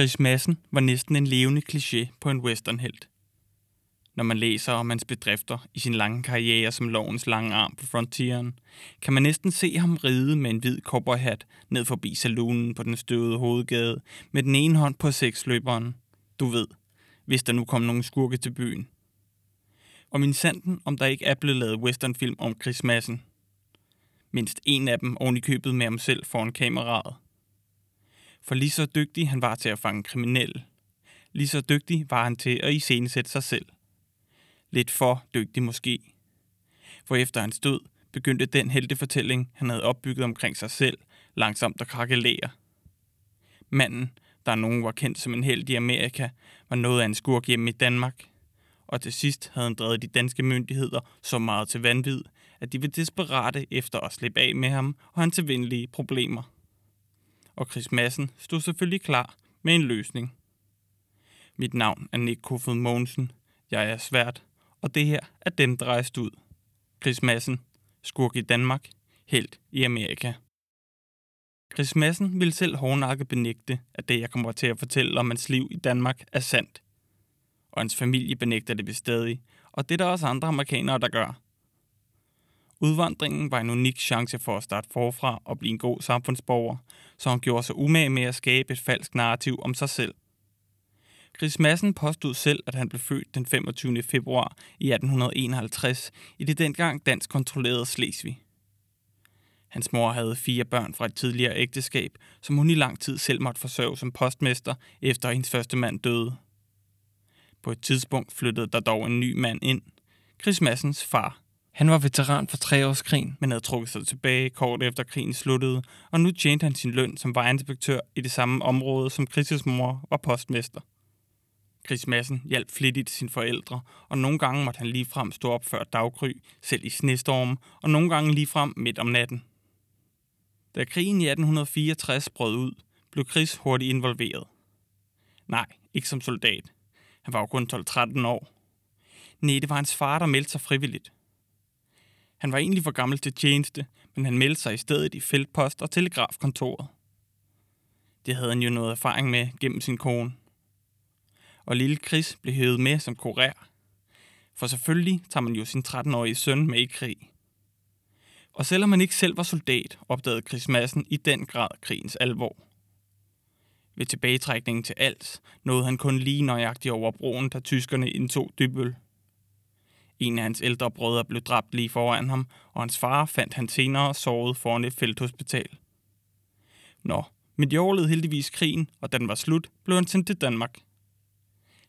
Chris Madsen var næsten en levende kliché på en westernhelt. Når man læser om hans bedrifter i sin lange karriere som lovens lange arm på frontieren, kan man næsten se ham ride med en hvid cowboyhat ned forbi saloonen på den støvede hovedgade med den ene hånd på seksløberen. Du ved, hvis der nu kom nogen skurke til byen. Og min sanden, om der ikke er blevet lavet westernfilm om Chris Madsen. Mindst en af dem oven i købet med ham selv foran kameraet. For lige så dygtig han var til at fange kriminelle, lige så dygtig var han til at iscenesætte sig selv. Lidt for dygtig måske. For efter hans død begyndte den heltefortælling, han havde opbygget omkring sig selv, langsomt at krakelere. Manden, der nogen var kendt som en held i Amerika, var noget af en skurk hjemme i Danmark. Og til sidst havde han drevet de danske myndigheder så meget til vanvid, at de var desperate efter at slippe af med ham og hans venlige problemer. Og Chris Madsen stod selvfølgelig klar med en løsning. Mit navn er Nick Kofod Mogensen. Jeg er svært, og det her er dem, der rejste ud. Chris Madsen, skurk i Danmark, helt i Amerika. Chris Madsen ville selv hårdnakket benægte, at det, jeg kommer til at fortælle om hans liv i Danmark, er sandt. Og hans familie benægter det bestadig, og det er der også andre amerikanere, der gør. Udvandringen var en unik chance for at starte forfra og blive en god samfundsborger, så han gjorde sig umage med at skabe et falsk narrativ om sig selv. Chris Madsen påstod selv, at han blev født den 25. februar i 1851 i det dengang dansk kontrollerede Slesvig. Hans mor havde fire børn fra et tidligere ægteskab, som hun i lang tid selv måtte forsørge som postmester, efter hendes første mand døde. På et tidspunkt flyttede der dog en ny mand ind. Chris Massens far. Han var veteran for treårskrigen, men havde trukket sig tilbage kort efter krigen sluttede, og nu tjente han sin løn som vejinspektør i det samme område, som Chris' mor var postmester. Chris Madsen hjalp flittigt sine forældre, og nogle gange måtte han ligefrem stå op før daggry, selv i snestormen, og nogle gange ligefrem midt om natten. Da krigen i 1864 brød ud, blev Chris hurtigt involveret. Nej, ikke som soldat. Han var jo kun 12-13 år. Nej, det var hans far, der meldte sig frivilligt. Han var egentlig for gammel til tjeneste, men han meldte sig i stedet i feltpost og telegrafkontoret. Det havde han jo noget erfaring med gennem sin kone og lille Chris blev hævet med som kurér. For selvfølgelig tager man jo sin 13-årige søn med i krig. Og selvom han ikke selv var soldat, opdagede Chris Madsen i den grad krigens alvor. Ved tilbagetrækningen til Als nåede han kun lige nøjagtigt over broen, da tyskerne indtog Dybøl. En af hans ældre brødre blev dræbt lige foran ham, og hans far fandt han senere såret foran et felthospital. Nå, men de overlevede heldigvis krigen, og da den var slut, blev han sendt til Danmark –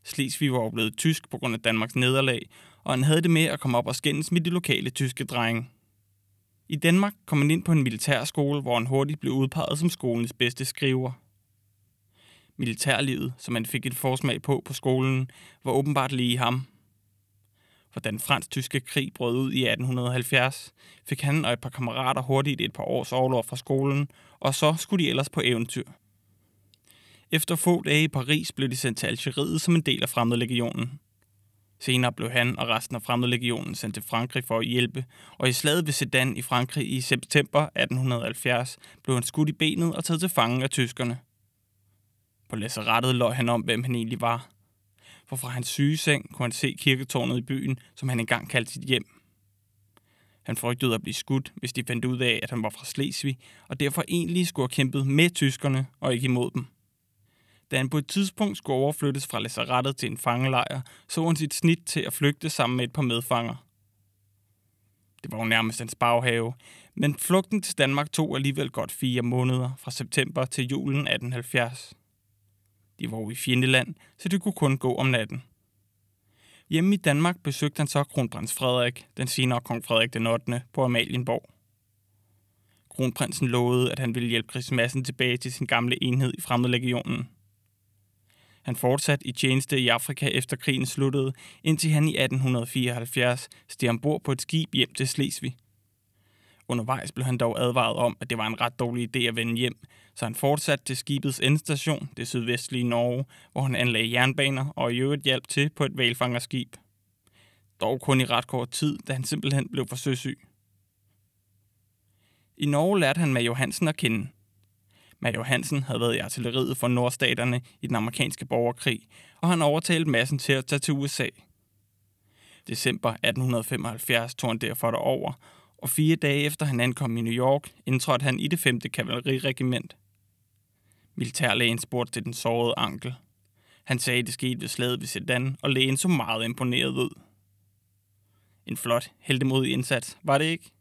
Slesvig var blevet tysk på grund af Danmarks nederlag, og han havde det med at komme op og skændes med de lokale tyske drenge. I Danmark kom han ind på en militærskole, hvor han hurtigt blev udpeget som skolens bedste skriver. Militærlivet, som han fik et forsmag på på skolen, var åbenbart lige ham. For den fransk-tyske krig brød ud i 1870, fik han og et par kammerater hurtigt et par års overlov fra skolen, og så skulle de ellers på eventyr. Efter få dage i Paris blev de sendt til Algeriet som en del af Fremmedlegionen. Senere blev han og resten af Fremmedlegionen sendt til Frankrig for at hjælpe, og i slaget ved Sedan i Frankrig i september 1870 blev han skudt i benet og taget til fange af tyskerne. På lasserettet lå han om, hvem han egentlig var. For fra hans sygeseng kunne han se kirketårnet i byen, som han engang kaldte sit hjem. Han frygtede at blive skudt, hvis de fandt ud af, at han var fra Slesvig, og derfor egentlig skulle have kæmpet med tyskerne og ikke imod dem. Da han på et tidspunkt skulle overflyttes fra lazarettet til en fangelejr, så han sit snit til at flygte sammen med et par medfanger. Det var jo nærmest hans baghave, men flugten til Danmark tog alligevel godt fire måneder, fra september til julen 1870. De var jo i fjendeland, så det kunne kun gå om natten. Hjemme i Danmark besøgte han så kronprins Frederik, den senere kong Frederik den 8. på Amalienborg. Kronprinsen lovede, at han ville hjælpe Chris Madsen tilbage til sin gamle enhed i Fremmedlegionen. Han fortsatte i tjeneste i Afrika efter krigen sluttede, indtil han i 1874 steg ombord på et skib hjem til Slesvig. Undervejs blev han dog advaret om, at det var en ret dårlig idé at vende hjem, så han fortsatte til skibets endstation, det sydvestlige Norge, hvor han anlagde jernbaner og i øvrigt hjalp til på et valfangerskib. Dog kun i ret kort tid, da han simpelthen blev for søsyg. I Norge lærte han med Johansen at kende – Med Johansen havde været i artilleriet for nordstaterne i den amerikanske borgerkrig, og han overtalte massen til at tage til USA. December 1875 tog han derfor derover, og fire dage efter han ankom i New York, indtrådte han i det 5. kavaleriregiment. Militærlægen spurgte til den sårede ankel. Han sagde, det skete ved slaget ved Sedan, og lægen så meget imponeret ud. En flot, heldemodig indsats, var det ikke?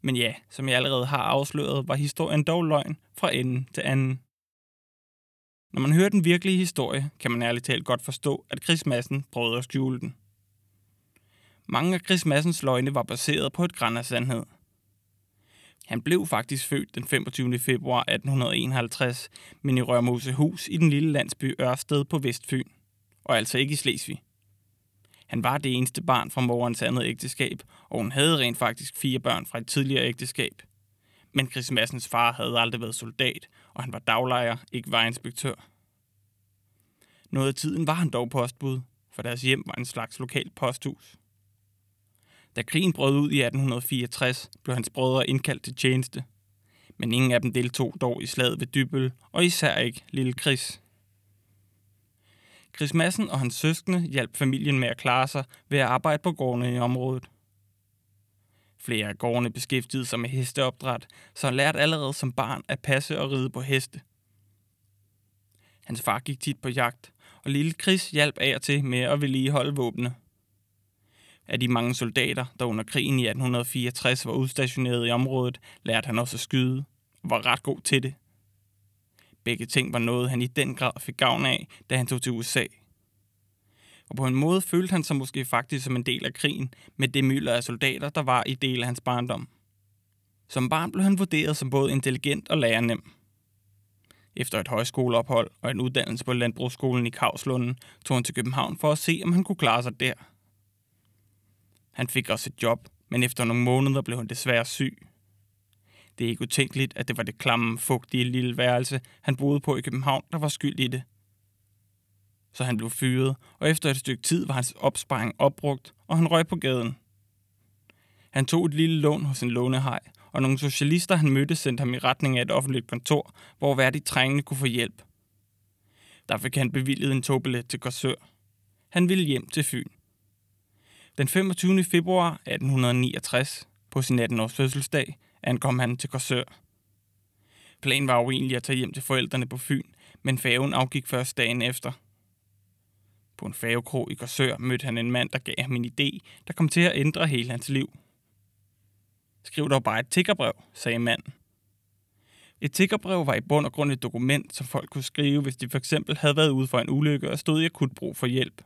Men ja, som jeg allerede har afsløret, var historien dog løgn fra ende til anden. Når man hører den virkelige historie, kan man ærligt talt godt forstå, at Chris Madsen prøvede at skjule den. Mange af Chris Massens løgne var baseret på et græn af sandhed. Han blev faktisk født den 25. februar 1851, men i Rørmosehus i den lille landsby Ørsted på Vestfyn, og altså ikke i Slesvig. Han var det eneste barn fra morens andet ægteskab, og hun havde rent faktisk fire børn fra et tidligere ægteskab. Men Chris Massens far havde aldrig været soldat, og han var daglejer, ikke vejinspektør. Noget af tiden var han dog postbud, for deres hjem var en slags lokalt posthus. Da krigen brød ud i 1864, blev hans brødre indkaldt til tjeneste. Men ingen af dem deltog dog i slaget ved Dybøl, og især ikke lille Chris. Chris Madsen og hans søskende hjalp familien med at klare sig ved at arbejde på gårdene i området. Flere af gårdene beskæftigede sig med hesteopdræt, så han lærte allerede som barn at passe og ride på heste. Hans far gik tit på jagt, og lille Chris hjalp af og til med at vedligeholde våbne. Af de mange soldater, der under krigen i 1864 var udstationeret i området, lærte han også at skyde, og var ret god til det. Begge ting var noget, han i den grad fik gavn af, da han tog til USA. Og på en måde følte han sig måske faktisk som en del af krigen, med det mylder af soldater, der var i del af hans barndom. Som barn blev han vurderet som både intelligent og lærernem. Efter et højskoleophold og en uddannelse på Landbrugsskolen i Kavslunden, tog han til København for at se, om han kunne klare sig der. Han fik også et job, men efter nogle måneder blev han desværre syg. Det er ikke utænkeligt, at det var det klamme, fugtige lille værelse, han boede på i København, der var skyld i det. Så han blev fyret, og efter et stykke tid var hans opsparing opbrugt, og han røg på gaden. Han tog et lille lån hos en lånehej, og nogle socialister, han mødte, sendte ham i retning af et offentligt kontor, hvor hver de trængende kunne få hjælp. Der fik han bevilget en togbillet til Korsør. Han ville hjem til Fyn. Den 25. februar 1869, på sin 18-års fødselsdag, ankom han til Korsør. Planen var jo egentlig at tage hjem til forældrene på Fyn, men færgen afgik først dagen efter. På en færgekrog i Korsør mødte han en mand, der gav ham en idé, der kom til at ændre hele hans liv. Skriv dog bare et tiggerbrev, sagde manden. Et tiggerbrev var i bund og grund et dokument, som folk kunne skrive, hvis de for eksempel havde været ude for en ulykke og stod i akut brug for hjælp.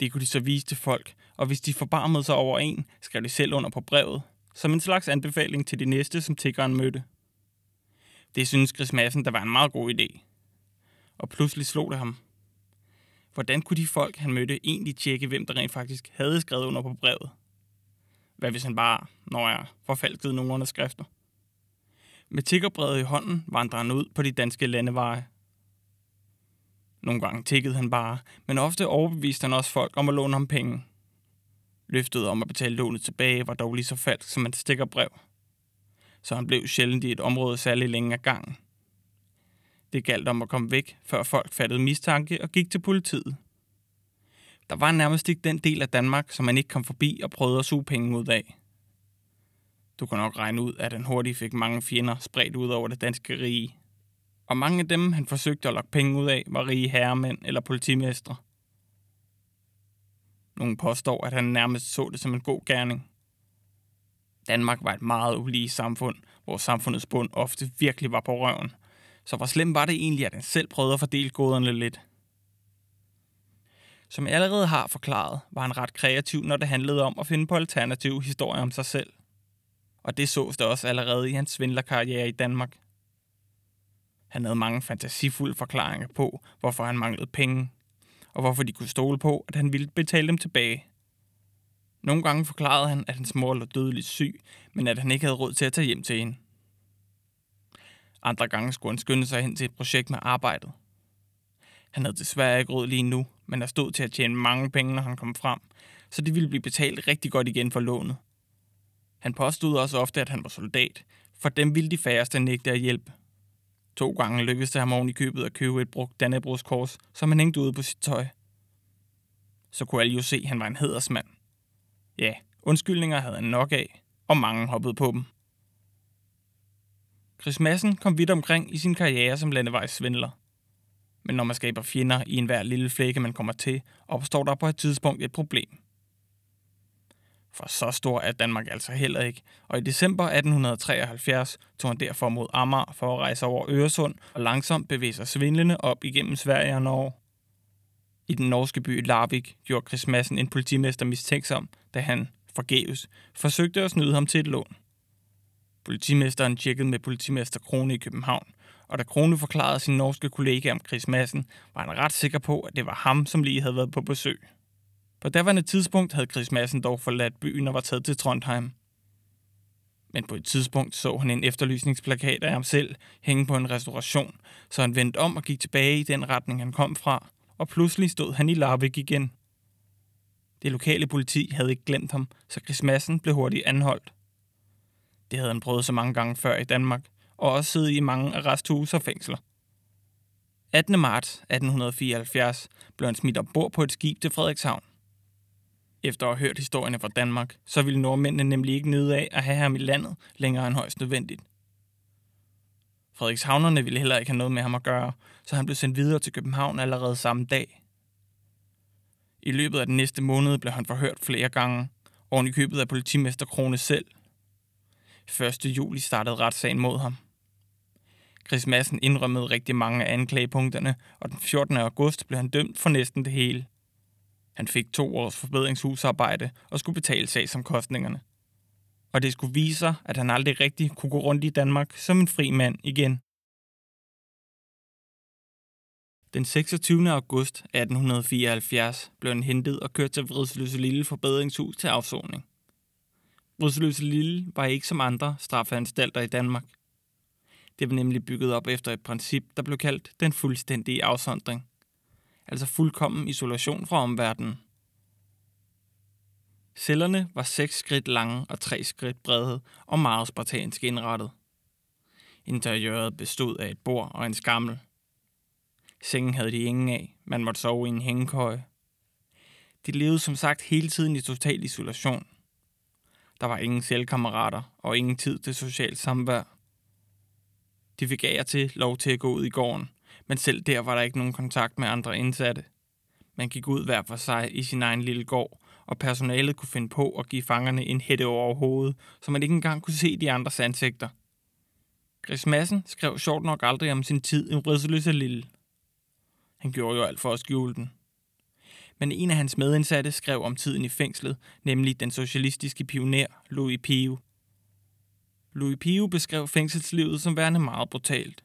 Det kunne de så vise til folk, og hvis de forbarmede sig over en, skrev de selv under på brevet, som en slags anbefaling til de næste, som tiggeren mødte. Det synes Chris Madsen, der var en meget god idé. Og pludselig slog det ham. Hvordan kunne de folk, han mødte, egentlig tjekke, hvem der rent faktisk havde skrevet under på brevet? Hvad hvis han bare, når jeg forfalskede nogle underskrifter? Med tiggerbrevet i hånden vandrede han ud på de danske landeveje. Nogle gange tikkede han bare, men ofte overbeviste han også folk om at låne ham penge. Løftet om at betale lånet tilbage var dog lige så falsk som et stikkerbrev. Så han blev sjældent i et område særlig længe af gangen. Det galt om at komme væk, før folk fattede mistanke og gik til politiet. Der var nærmest ikke den del af Danmark, som man ikke kom forbi og prøvede at suge penge ud af. Du kan nok regne ud, at han hurtigt fik mange fjender spredt ud over det danske rige. Og mange af dem, han forsøgte at lokke penge ud af, var rige herremænd eller politimestre. Nogle påstår, at han nærmest så det som en god gerning. Danmark var et meget ulige samfund, hvor samfundets bund ofte virkelig var på røven. Så hvor slemt var det egentlig, at han selv prøvede at fordele goderne lidt? Som jeg allerede har forklaret, var han ret kreativ, når det handlede om at finde på alternative historier om sig selv. Og det sås der også allerede i hans svindlerkarriere i Danmark. Han havde mange fantasifulde forklaringer på, hvorfor han manglede penge, og hvorfor de kunne stole på, at han ville betale dem tilbage. Nogle gange forklarede han, at hans mor lå dødeligt syg, men at han ikke havde råd til at tage hjem til hende. Andre gange skulle han skynde sig hen til et projekt med arbejdet. Han havde desværre ikke råd lige nu, men der stod til at tjene mange penge, når han kom frem, så det ville blive betalt rigtig godt igen for lånet. Han påstod også ofte, at han var soldat, For dem ville de færreste nægte at hjælpe. To gange lykkedes det ham oven i købet at købe et brugt Dannebrogskors, som han hængte ude på sit tøj. Så kunne alle jo se, at han var en hedersmand. Ja, undskyldninger havde han nok af, og mange hoppede på dem. Chris Madsen kom vidt omkring i sin karriere som landevejssvindler. Men når man skaber fjender i enhver lille flække, man kommer til, opstår der på et tidspunkt et problem. For så stor er Danmark altså heller ikke, og i december 1873 tog han derfor mod Amager for at rejse over Øresund og langsomt bevæge sig svindlende op igennem Sverige og Norge. I den norske by Larvik gjorde Chris Madsen en politimester mistænksom, da han, forgæves, forsøgte at snyde ham til et lån. Politimesteren tjekkede med politimester Krone i København, og da Krone forklarede sin norske kollega om Chris Madsen, var han ret sikker på, at det var ham, som lige havde været på besøg. På daværende tidspunkt havde Chris Madsen dog forladt byen og var taget til Trondheim. Men på et tidspunkt så han en efterlysningsplakat af ham selv hænge på en restauration, så han vendte om og gik tilbage i den retning, han kom fra, og pludselig stod han i Larvik igen. Det lokale politi havde ikke glemt ham, så Chris Madsen blev hurtigt anholdt. Det havde han prøvet så mange gange før i Danmark, og også siddet i mange arresthuse og fængsler. 18. marts 1874 blev han smidt ombord på et skib til Frederikshavn. Efter at have hørt historierne fra Danmark, så ville nordmændene nemlig ikke nyde af at have ham i landet længere end højst nødvendigt. Frederikshavnerne ville heller ikke have noget med ham at gøre, så han blev sendt videre til København allerede samme dag. I løbet af den næste måned blev han forhørt flere gange, oven i købet af politimester Krone selv. 1. juli startede retssagen mod ham. Chris Madsen indrømmede rigtig mange af anklagepunkterne, og den 14. august blev han dømt for næsten det hele. Han fik to års forbedringshusarbejde og skulle betale sagsomkostningerne. Og det skulle vise sig, at han aldrig rigtig kunne gå rundt i Danmark som en fri mand igen. Den 26. august 1874 blev han hentet og kørt til Vridsløse Lille Forbedringshus til afsoning. Vridsløse Lille var ikke som andre straffeanstalter i Danmark. Det var nemlig bygget op efter et princip, der blev kaldt den fuldstændige afsondring. Altså fuldkommen isolation fra omverdenen. Cellerne var 6 skridt lange og 3 skridt brede og meget spartansk indrettet. Interiøret bestod af et bord og en skammel. Sengen havde de ingen af. Man måtte sove i en hængekøje. De levede som sagt hele tiden i total isolation. Der var ingen selvkammerater og ingen tid til socialt samvær. De fik af til lov til at gå ud i gården, men selv der var der ikke nogen kontakt med andre indsatte. Man gik ud hver for sig i sin egen lille gård, og personalet kunne finde på at give fangerne en hætte over hovedet, så man ikke engang kunne se de andres ansigter. Chris Madsen skrev sjovt nok aldrig om sin tid i Rødseløse Lille. Han gjorde jo alt for at skjule den. Men en af hans medindsatte skrev om tiden i fængslet, nemlig den socialistiske pioner Louis Pio. Louis Pio beskrev fængselslivet som værende meget brutalt.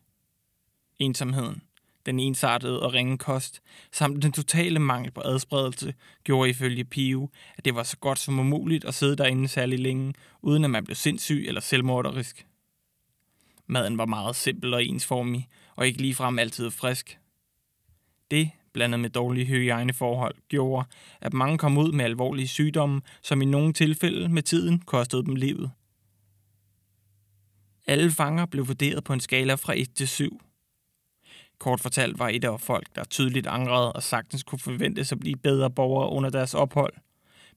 Ensomheden, den ensartede og ringe kost, samt den totale mangel på adspredelse, gjorde ifølge Pio, at det var så godt som umuligt at sidde derinde særlig længe, uden at man blev sindssyg eller selvmorderisk. Maden var meget simpel og ensformig, og ikke ligefrem altid frisk. Det, blandet med dårlige hygiejneforhold, gjorde, at mange kom ud med alvorlige sygdomme, som i nogle tilfælde med tiden kostede dem livet. Alle fanger blev vurderet på en skala fra 1 til 7. Kort fortalt var et af folk, der tydeligt angrede og sagtens kunne forventes at blive bedre borgere under deres ophold,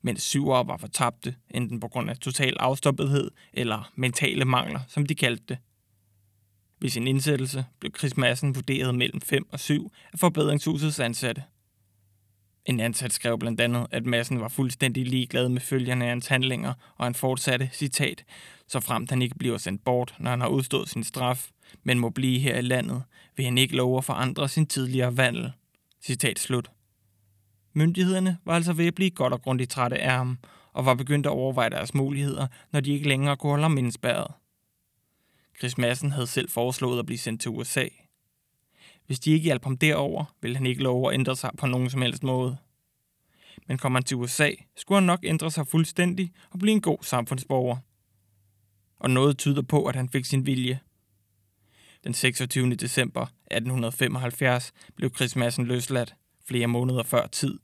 mens syvere var fortabte, enten på grund af total afstoppethed eller mentale mangler, som de kaldte det. Ved sin indsættelse blev Chris Madsen vurderet mellem 5 og 7 af forbedringshusets ansatte. En ansat skrev blandt andet, at Madsen var fuldstændig ligeglad med følgerne af hans handlinger, og han fortsatte, citat, så fremt han ikke bliver sendt bort, når han har udstået sin straf, men må blive her i landet, vil han ikke love at forandre sin tidligere vandel. Citat slut. Myndighederne var altså ved at blive godt og grundigt trætte af ham, og var begyndt at overveje deres muligheder, når de ikke længere kunne holde ham indspærret. Chris Madsen havde selv foreslået at blive sendt til USA. Hvis de ikke hjalp ham derover, ville han ikke love at ændre sig på nogen som helst måde. Men kom han til USA, skulle han nok ændre sig fuldstændig og blive en god samfundsborger. Og noget tyder på, at han fik sin vilje. Den 26. december 1875 blev Chris Madsen løsladt flere måneder før tid.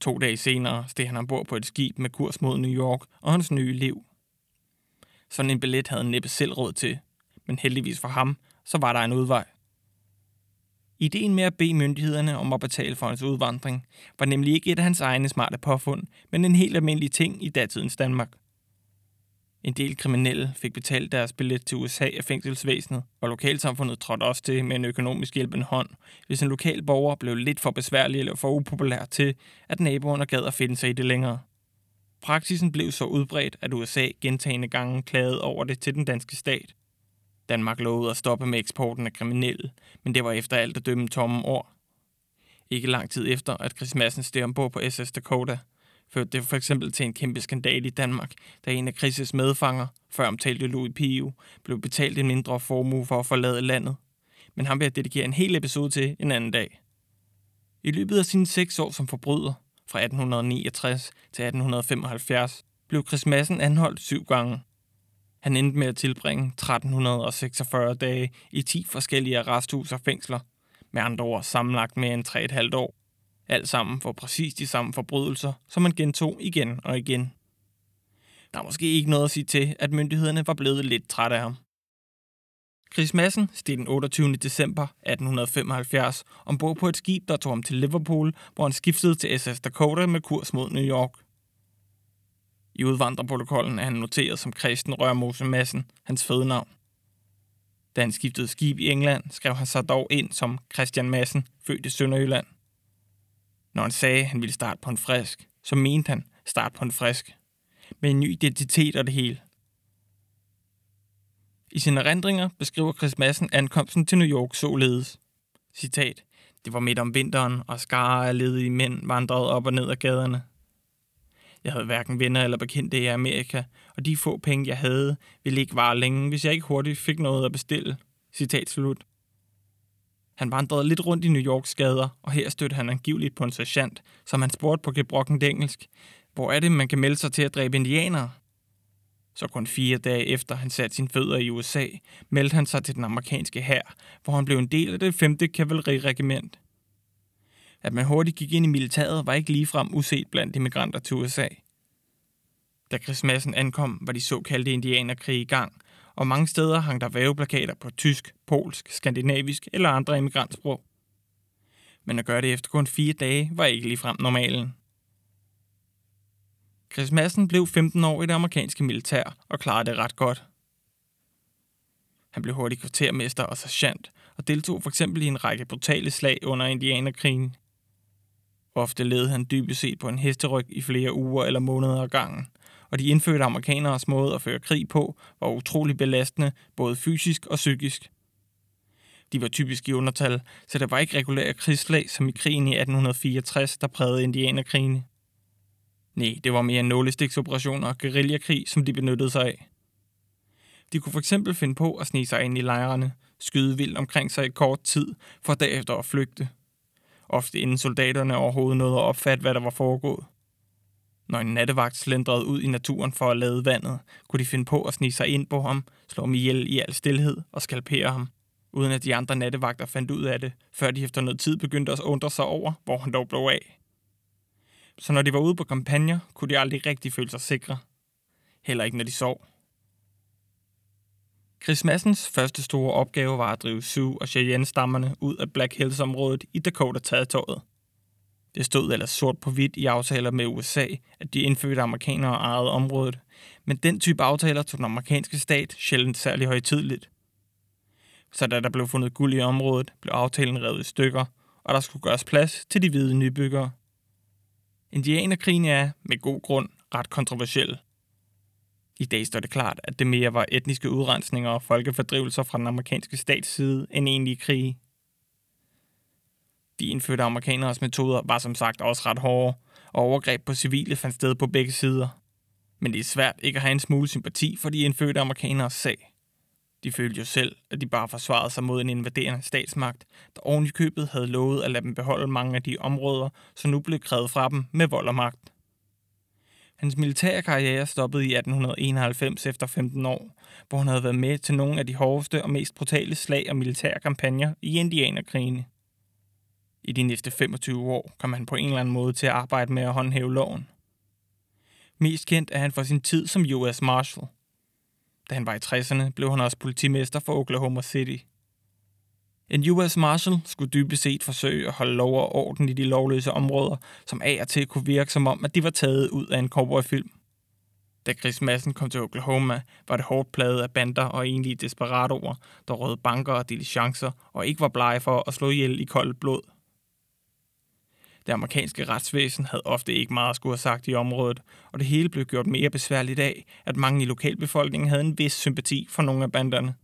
To dage senere steg han ombord på et skib med kurs mod New York og hans nye liv. Sådan en billet havde han næppe selv råd til, men heldigvis for ham, så var der en udvej. Ideen med at bede myndighederne om at betale for hans udvandring var nemlig ikke et af hans egne smarte påfund, men en helt almindelig ting i datidens Danmark. En del kriminelle fik betalt deres billet til USA af fængselsvæsenet, og lokalsamfundet trådte også til med en økonomisk hjælpende hånd, hvis en lokal borger blev lidt for besværlig eller for upopulær til, at naboerne gad at finde sig i det længere. Praksisen blev så udbredt, at USA gentagende gange klagede over det til den danske stat. Danmark lovede at stoppe med eksporten af kriminelle, men det var efter alt at dømme tomme ord. Ikke lang tid efter, at Chris Madsen steg ombord på SS Dakota, førte det for eksempel til en kæmpe skandal i Danmark, da en af Chris' medfanger, før omtalte Louis Pio, blev betalt en mindre formue for at forlade landet. Men han vil dedikere en hel episode til en anden dag. I løbet af sine seks år som forbryder, fra 1869 til 1875, blev Chris Madsen anholdt syv gange. Han endte med at tilbringe 1346 dage i 10 forskellige arresthus og fængsler, med andre ord sammenlagt mere end 3,5 år. Alt sammen for præcis de samme forbrydelser, som man gentog igen og igen. Der er måske ikke noget at sige til, at myndighederne var blevet lidt trætte af ham. Chris Madsen steg den 28. december 1875 ombord på et skib, der tog ham til Liverpool, hvor han skiftede til SS Dakota med kurs mod New York. I udvandrerprotokollen er han noteret som Christen Rørmose Madsen, hans fødenavn. Da han skiftede skib i England, skrev han sig dog ind som Christian Madsen, født i Sønderjylland. Når han sagde, at han ville starte på en frisk, så mente han start på en frisk. Med en ny identitet og det hele. I sine erindringer beskriver Chris Madsen ankomsten til New York således. Citat. Det var midt om vinteren, og skare af ledige mænd vandrede op og ned ad gaderne. Jeg havde hverken venner eller bekendte i Amerika, og de få penge, jeg havde, ville ikke vare længe, hvis jeg ikke hurtigt fik noget at bestille. Citat slut. Han vandrede lidt rundt i New Yorks gader, og her stødte han angiveligt på en sergeant, som han spurgte på gebrokkent engelsk. Hvor er det, man kan melde sig til at dræbe indianere? Så kun fire dage efter han satte sine fødder i USA, meldte han sig til den amerikanske hær, hvor han blev en del af det 5. kavaleriregiment. At man hurtigt gik ind i militæret var ikke ligefrem uset blandt immigranter til USA. Da Chris Madsen ankom, var de såkaldte indianerkrige i gang, og mange steder hang der væveplakater på tysk, polsk, skandinavisk eller andre immigrantsprog. Men at gøre det efter kun fire dage var ikke ligefrem normalen. Chris Madsen blev 15 år i det amerikanske militær og klarede det ret godt. Han blev hurtigt kvartermester og sergeant og deltog for eksempel i en række brutale slag under indianerkrigen. Ofte led han dybest set på en hesteryg i flere uger eller måneder ad gangen, og de indfødte amerikaneres måde at føre krig på var utrolig belastende, både fysisk og psykisk. De var typisk i undertal, så der var ikke regulære krigsslag som i krigen i 1864, der prægede indianerkrigene. Nej, det var mere nålestiksoperationer og guerillakrig, som de benyttede sig af. De kunne for eksempel finde på at snige sig ind i lejrene, skyde vildt omkring sig i kort tid, for derefter at flygte. Ofte inden soldaterne overhovedet nåede at opfatte, hvad der var foregået. Når en nattevagt slendrede ud i naturen for at lade vandet, kunne de finde på at snige sig ind på ham, slå ham ihjel i al stillhed og skalpere ham, uden at de andre nattevagter fandt ud af det, før de efter noget tid begyndte at undre sig over, hvor han dog blev af. Så når de var ude på kampagner, kunne de aldrig rigtig føle sig sikre. Heller ikke når de sov. Chris Massens første store opgave var at drive Sioux og Cheyenne-stammerne ud af Black Hills-området i Dakota-territoriet. Det stod ellers sort på hvidt i aftaler med USA, at de indfødte amerikanere ejede området, men den type aftaler tog den amerikanske stat sjældent særlig højtidligt. Så da der blev fundet guld i området, blev aftalen revet i stykker, og der skulle gøres plads til de hvide nybyggere. Indianerkrigen er, med god grund, ret kontroversiel. I dag står det klart, at det mere var etniske udrensninger og folkefordrivelser fra den amerikanske stats side end egentlige krige. De indfødte amerikaneres metoder var som sagt også ret hårde, og overgreb på civile fandt sted på begge sider. Men det er svært ikke at have en smule sympati for de indfødte amerikaneres sag. De følte jo selv, at de bare forsvarede sig mod en invaderende statsmagt, der oven i købet havde lovet at lade dem beholde mange af de områder, som nu blev krævet fra dem med vold og magt. Hans militære karriere stoppede i 1891 efter 15 år, hvor han havde været med til nogle af de hårdeste og mest brutale slag og militære kampagner i indianerkrigene. I de næste 25 år kom han på en eller anden måde til at arbejde med at håndhæve loven. Mest kendt er han for sin tid som US Marshal. Da han var i 60'erne, blev han også politimester for Oklahoma City. En US Marshal skulle dybest set forsøge at holde lov og orden i de lovløse områder, som af og til kunne virke som om, at de var taget ud af en cowboyfilm. Da Chris Madsen kom til Oklahoma, var det hårdt pladet af bander og egentlige desperadoer, der røde banker og diligencer og ikke var blege for at slå ihjel i koldt blod. Det amerikanske retsvæsen havde ofte ikke meget at skulle have sagt i området, og det hele blev gjort mere besværligt af, at mange i lokalbefolkningen havde en vis sympati for nogle af banderne.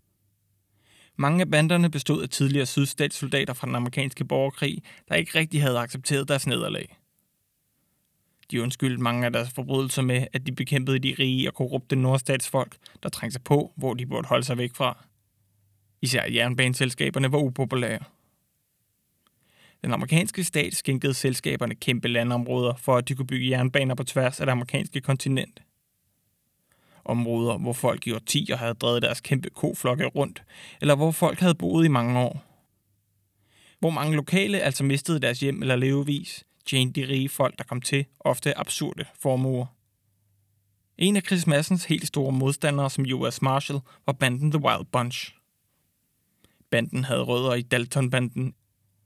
Mange af banderne bestod af tidligere sydstatssoldater fra den amerikanske borgerkrig, der ikke rigtig havde accepteret deres nederlag. De undskyldte mange af deres forbrydelser med, at de bekæmpede de rige og korrupte nordstatsfolk, der trængte sig på, hvor de burde holde sig væk fra. Især jernbaneselskaberne var upopulære. Den amerikanske stat skænkede selskaberne kæmpe landområder for, at de kunne bygge jernbaner på tværs af det amerikanske kontinent. Områder, hvor folk i årtier havde drevet deres kæmpe koflokke rundt, eller hvor folk havde boet i mange år. Hvor mange lokale altså mistede deres hjem eller levevis, tjente de rige folk, der kom til, ofte absurde formuer. En af Chris Massens helt store modstandere som US Marshal var banden The Wild Bunch. Banden havde rødder i Dalton-banden.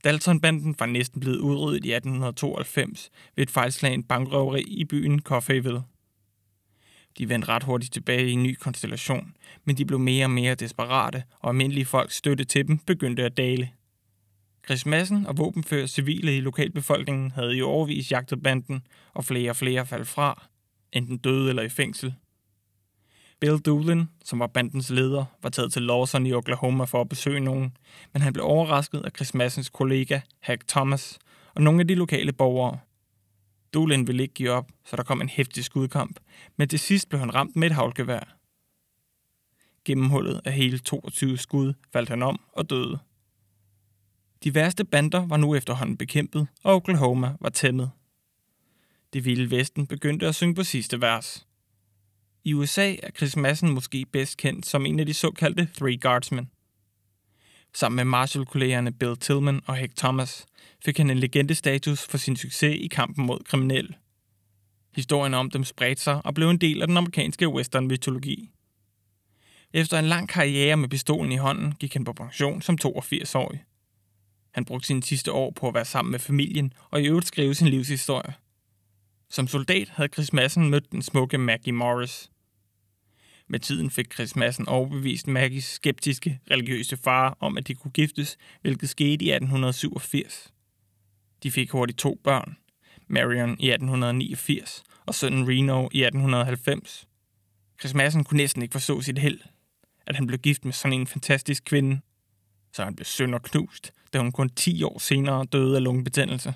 Dalton-banden var næsten blevet udryddet i 1892 ved et fejlslagent bankrøveri i byen Coffeyville. De vendte ret hurtigt tilbage i en ny konstellation, men de blev mere og mere desperate, og almindelige folks støtte til dem begyndte at dale. Chris Madsen og våbenfører civile i lokalbefolkningen havde i overvis jagtet banden, og flere og flere faldt fra, enten døde eller i fængsel. Bill Doolin, som var bandens leder, var taget til Lawson i Oklahoma for at besøge nogen, men han blev overrasket af Chris Massens kollega, Hack Thomas, og nogle af de lokale borgere. Doolin ville ikke give op, så der kom en hæftig skudkamp, men til sidst blev han ramt med et havlgevær. Gennemhullet af hele 22 skud faldt han om og døde. De værste bander var nu efterhånden bekæmpet, og Oklahoma var tæmmet. Det vilde vesten begyndte at synge på sidste vers. I USA er Chris Madsen måske bedst kendt som en af de såkaldte Three Guardsmen. Sammen med Marshall-kollegerne Bill Tillman og Hank Thomas fik han en legendestatus for sin succes i kampen mod kriminelle. Historien om dem spredte sig og blev en del af den amerikanske western-mytologi. Efter en lang karriere med pistolen i hånden gik han på pension som 82-årig. Han brugte sine sidste år på at være sammen med familien og i øvrigt skrive sin livshistorie. Som soldat havde Chris Madsen mødt den smukke Maggie Morris. Med tiden fik Chris Madsen overbevist Maggies skeptiske religiøse far om, at de kunne giftes, hvilket skete i 1887. De fik hurtigt to børn, Marion i 1889 og sønnen Reno i 1890. Chris Madsen kunne næsten ikke forstå sit held, at han blev gift med sådan en fantastisk kvinde. Så han blev sønder knust, da hun kun 10 år senere døde af lungebetændelse.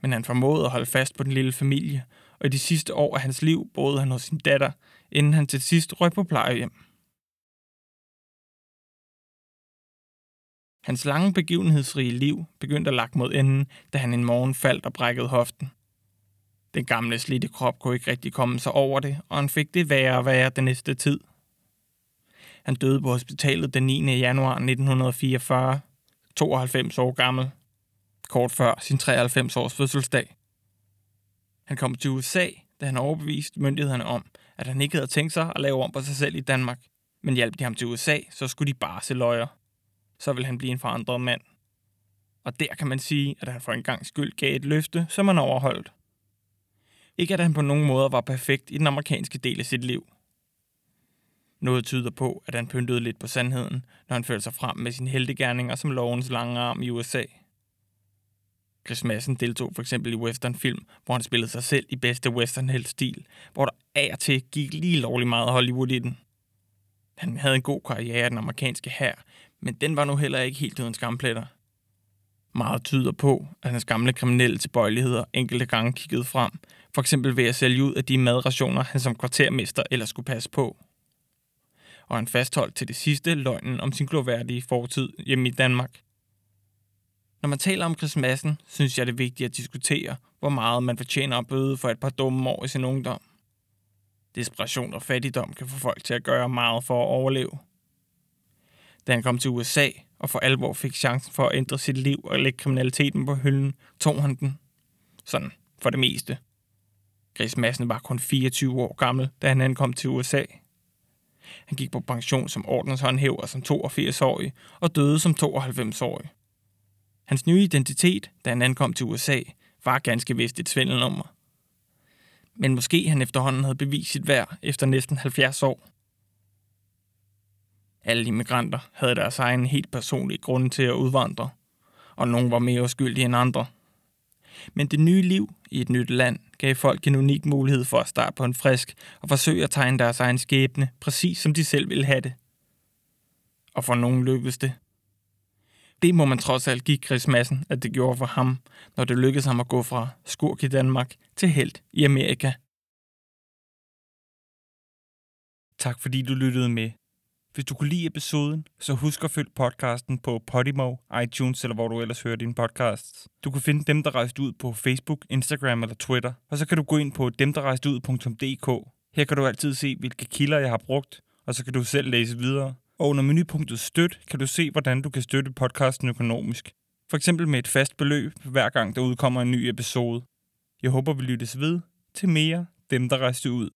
Men han formåede at holde fast på den lille familie, og i de sidste år af hans liv boede han hos sin datter, inden han til sidst røg på plejehjem. Hans lange begivenhedsrige liv begyndte at lagt mod enden, da han en morgen faldt og brækkede hoften. Den gamle slidte krop kunne ikke rigtig komme sig over det, og han fik det værre og værre den næste tid. Han døde på hospitalet den 9. januar 1944, 92 år gammel, kort før sin 93-års fødselsdag. Han kom til USA, da han overbeviste myndighederne om, at han ikke havde tænkt sig at lave om på sig selv i Danmark. Men hjalp de ham til USA, så skulle de bare se løjer. Så ville han blive en forandret mand. Og der kan man sige, at han for en gang skyld gav et løfte, som han overholdt. Ikke at han på nogen måde var perfekt i den amerikanske del af sit liv. Noget tyder på, at han pyntede lidt på sandheden, når han følte sig frem med sine heldegærninger som lovens lange arm i USA. Chris Madsen deltog for eksempel i westernfilm, hvor han spillede sig selv i bedste western stil, hvor der af og til gik lige lovlig meget Hollywood i den. Han havde en god karriere i den amerikanske hær, men den var nu heller ikke helt uden skampletter. Meget tyder på, at hans gamle kriminelle tilbøjeligheder enkelte gange kiggede frem, for eksempel ved at sælge ud af de madrationer, han som kvartermester ellers skulle passe på. Og han fastholdt til det sidste løgnen om sin gloværdige fortid hjemme i Danmark – når man taler om Chris Madsen, synes jeg det er vigtigt at diskutere, hvor meget man fortjener at bøde for et par dumme år i sin ungdom. Desperation og fattigdom kan få folk til at gøre meget for at overleve. Da han kom til USA og for alvor fik chancen for at ændre sit liv og lægge kriminaliteten på hylden, tog han den. Sådan, for det meste. Chris Madsen var kun 24 år gammel, da han ankom til USA. Han gik på pension som ordenshåndhæver som 82-årig og døde som 92-årig. Hans nye identitet, da han ankom til USA, var ganske vist et svindelnummer. Men måske han efterhånden havde bevist sit værd efter næsten 70 år. Alle immigranter havde deres egen helt personlige grund til at udvandre, og nogle var mere uskyldige end andre. Men det nye liv i et nyt land gav folk en unik mulighed for at starte på en frisk og forsøge at tegne deres egen skæbne, præcis som de selv ville have det. Og for nogen lykkedes det. Det må man trods alt give Chris Madsen, at det gjorde for ham, når det lykkedes ham at gå fra skurk i Danmark til held i Amerika. Tak fordi du lyttede med. Hvis du kunne lide episoden, så husk at følge podcasten på Podimo, iTunes eller hvor du ellers hører din podcast. Du kan finde dem, der rejste ud på Facebook, Instagram eller Twitter. Og så kan du gå ind på demderrejsteud.dk. Her kan du altid se, hvilke kilder jeg har brugt, og så kan du selv læse videre. Og under menupunktet Støt kan du se, hvordan du kan støtte podcasten økonomisk. For eksempel med et fast beløb, hver gang der udkommer en ny episode. Jeg håber, vi lyttes ved til mere Dem, der rejste ud.